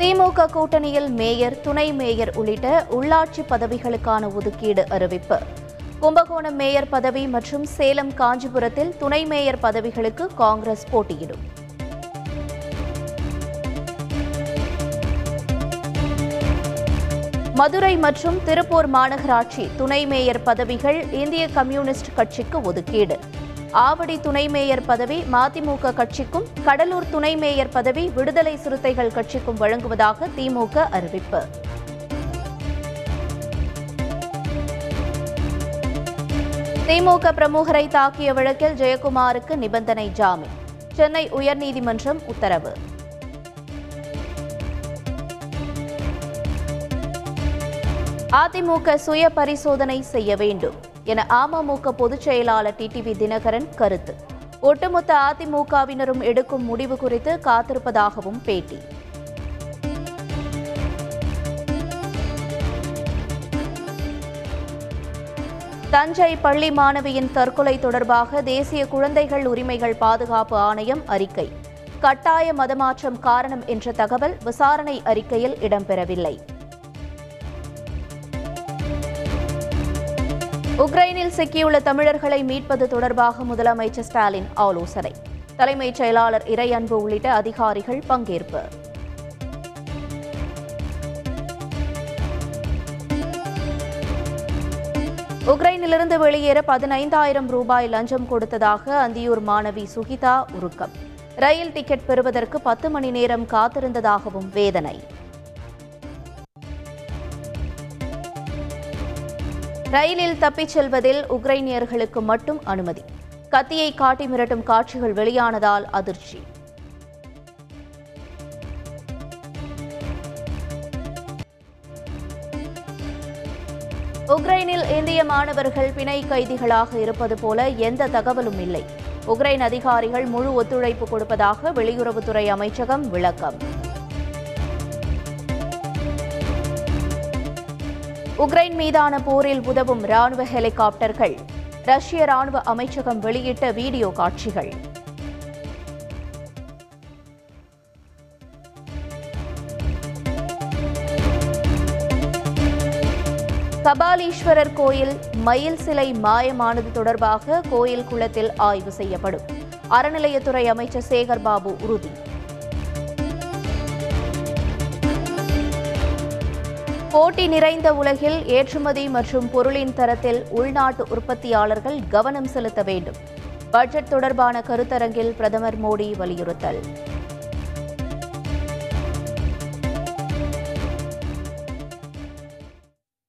திமுக கூட்டணியில் மேயர் துணை மேயர் உள்ளிட்ட உள்ளாட்சி பதவிகளுக்கான ஒதுக்கீடு அறிவிப்பு. கும்பகோணம் மேயர் பதவி மற்றும் சேலம் காஞ்சிபுரத்தில் துணை மேயர் பதவிகளுக்கு காங்கிரஸ் போட்டியிடும். மதுரை மற்றும் திருப்பூர் மாநகராட்சி துணை மேயர் பதவிகள் இந்திய கம்யூனிஸ்ட் கட்சிக்கு ஒதுக்கீடு. ஆவடி துணை மேயர் பதவி மதிமுக கட்சிக்கும் கடலூர் துணை மேயர் பதவி விடுதலை சிறுத்தைகள் கட்சிக்கும் வழங்குவதாக திமுக அறிவிப்பு. திமுக பிரமுகரை தாக்கிய வழக்கில் ஜெயக்குமாருக்கு நிபந்தனை ஜாமீன். சென்னை உயர்நீதிமன்றம் உத்தரவு. அதிமுக சுய பரிசோதனை செய்ய வேண்டும் என அமமுக பொதுச் செயலாளர் டிடிவி தினகரன் கருத்து. ஒட்டுமொத்த அதிமுகவினரும் எடுக்கும் முடிவு குறித்து காத்திருப்பதாகவும் பேட்டி. தஞ்சை பள்ளி மாணவியின் தற்கொலை தொடர்பாக தேசிய குழந்தைகள் உரிமைகள் பாதுகாப்பு ஆணையம் அறிக்கை. கட்டாய மதமாற்றம் காரணம் என்ற தகவல் விசாரணை அறிக்கையில் இடம்பெறவில்லை. உக்ரைனில் சிக்கியுள்ள தமிழர்களை மீட்பது தொடர்பாக முதலமைச்சர் ஸ்டாலின் ஆலோசனை. தலைமைச் செயலாளர் இறையன்பு உள்ளிட்ட அதிகாரிகள் பங்கேற்பு. உக்ரைனிலிருந்து வெளியேற பதினைந்தாயிரம் ரூபாய் லஞ்சம் கொடுத்ததாக அந்தியூர் மாணவி சுகிதா உருக்கம். ரயில் டிக்கெட் பெறுவதற்கு பத்து மணி நேரம் காத்திருந்ததாகவும் வேதனை. ரயிலில் தப்பிச் செல்வதில் உக்ரைனியர்களுக்கு மட்டும் அனுமதி. கத்தியை காட்டி மிரட்டும் காட்சிகள் வெளியானதால் அதிர்ச்சி. உக்ரைனில் இந்திய மாணவர்கள் பிணை கைதிகளாக இருப்பது போல எந்த தகவலும் இல்லை. உக்ரைன் அதிகாரிகள் முழு ஒத்துழைப்பு கொடுப்பதாக வெளியுறவுத்துறை அமைச்சகம் விளக்கம். உக்ரைன் மீதான போரில் உதவும் ராணுவ ஹெலிகாப்டர்கள். ரஷ்ய ராணுவ அமைச்சகம் வெளியிட்ட வீடியோ காட்சிகள். கபாலீஸ்வரர் கோயில் மயில் சிலை மாயமானது தொடர்பாக கோயில் குளத்தில் ஆய்வு செய்யப்படும். அறநிலையத்துறை அமைச்சர் சேகர் பாபு உறுதி. போட்டி நிறைந்த உலகில் ஏற்றுமதி மற்றும் பொருளின் தரத்தில் உள்நாட்டு உற்பத்தியாளர்கள் கவனம் செலுத்த வேண்டும். பட்ஜெட் தொடர்பான கருத்தரங்கில் பிரதமர் மோடி வலியுறுத்தல்.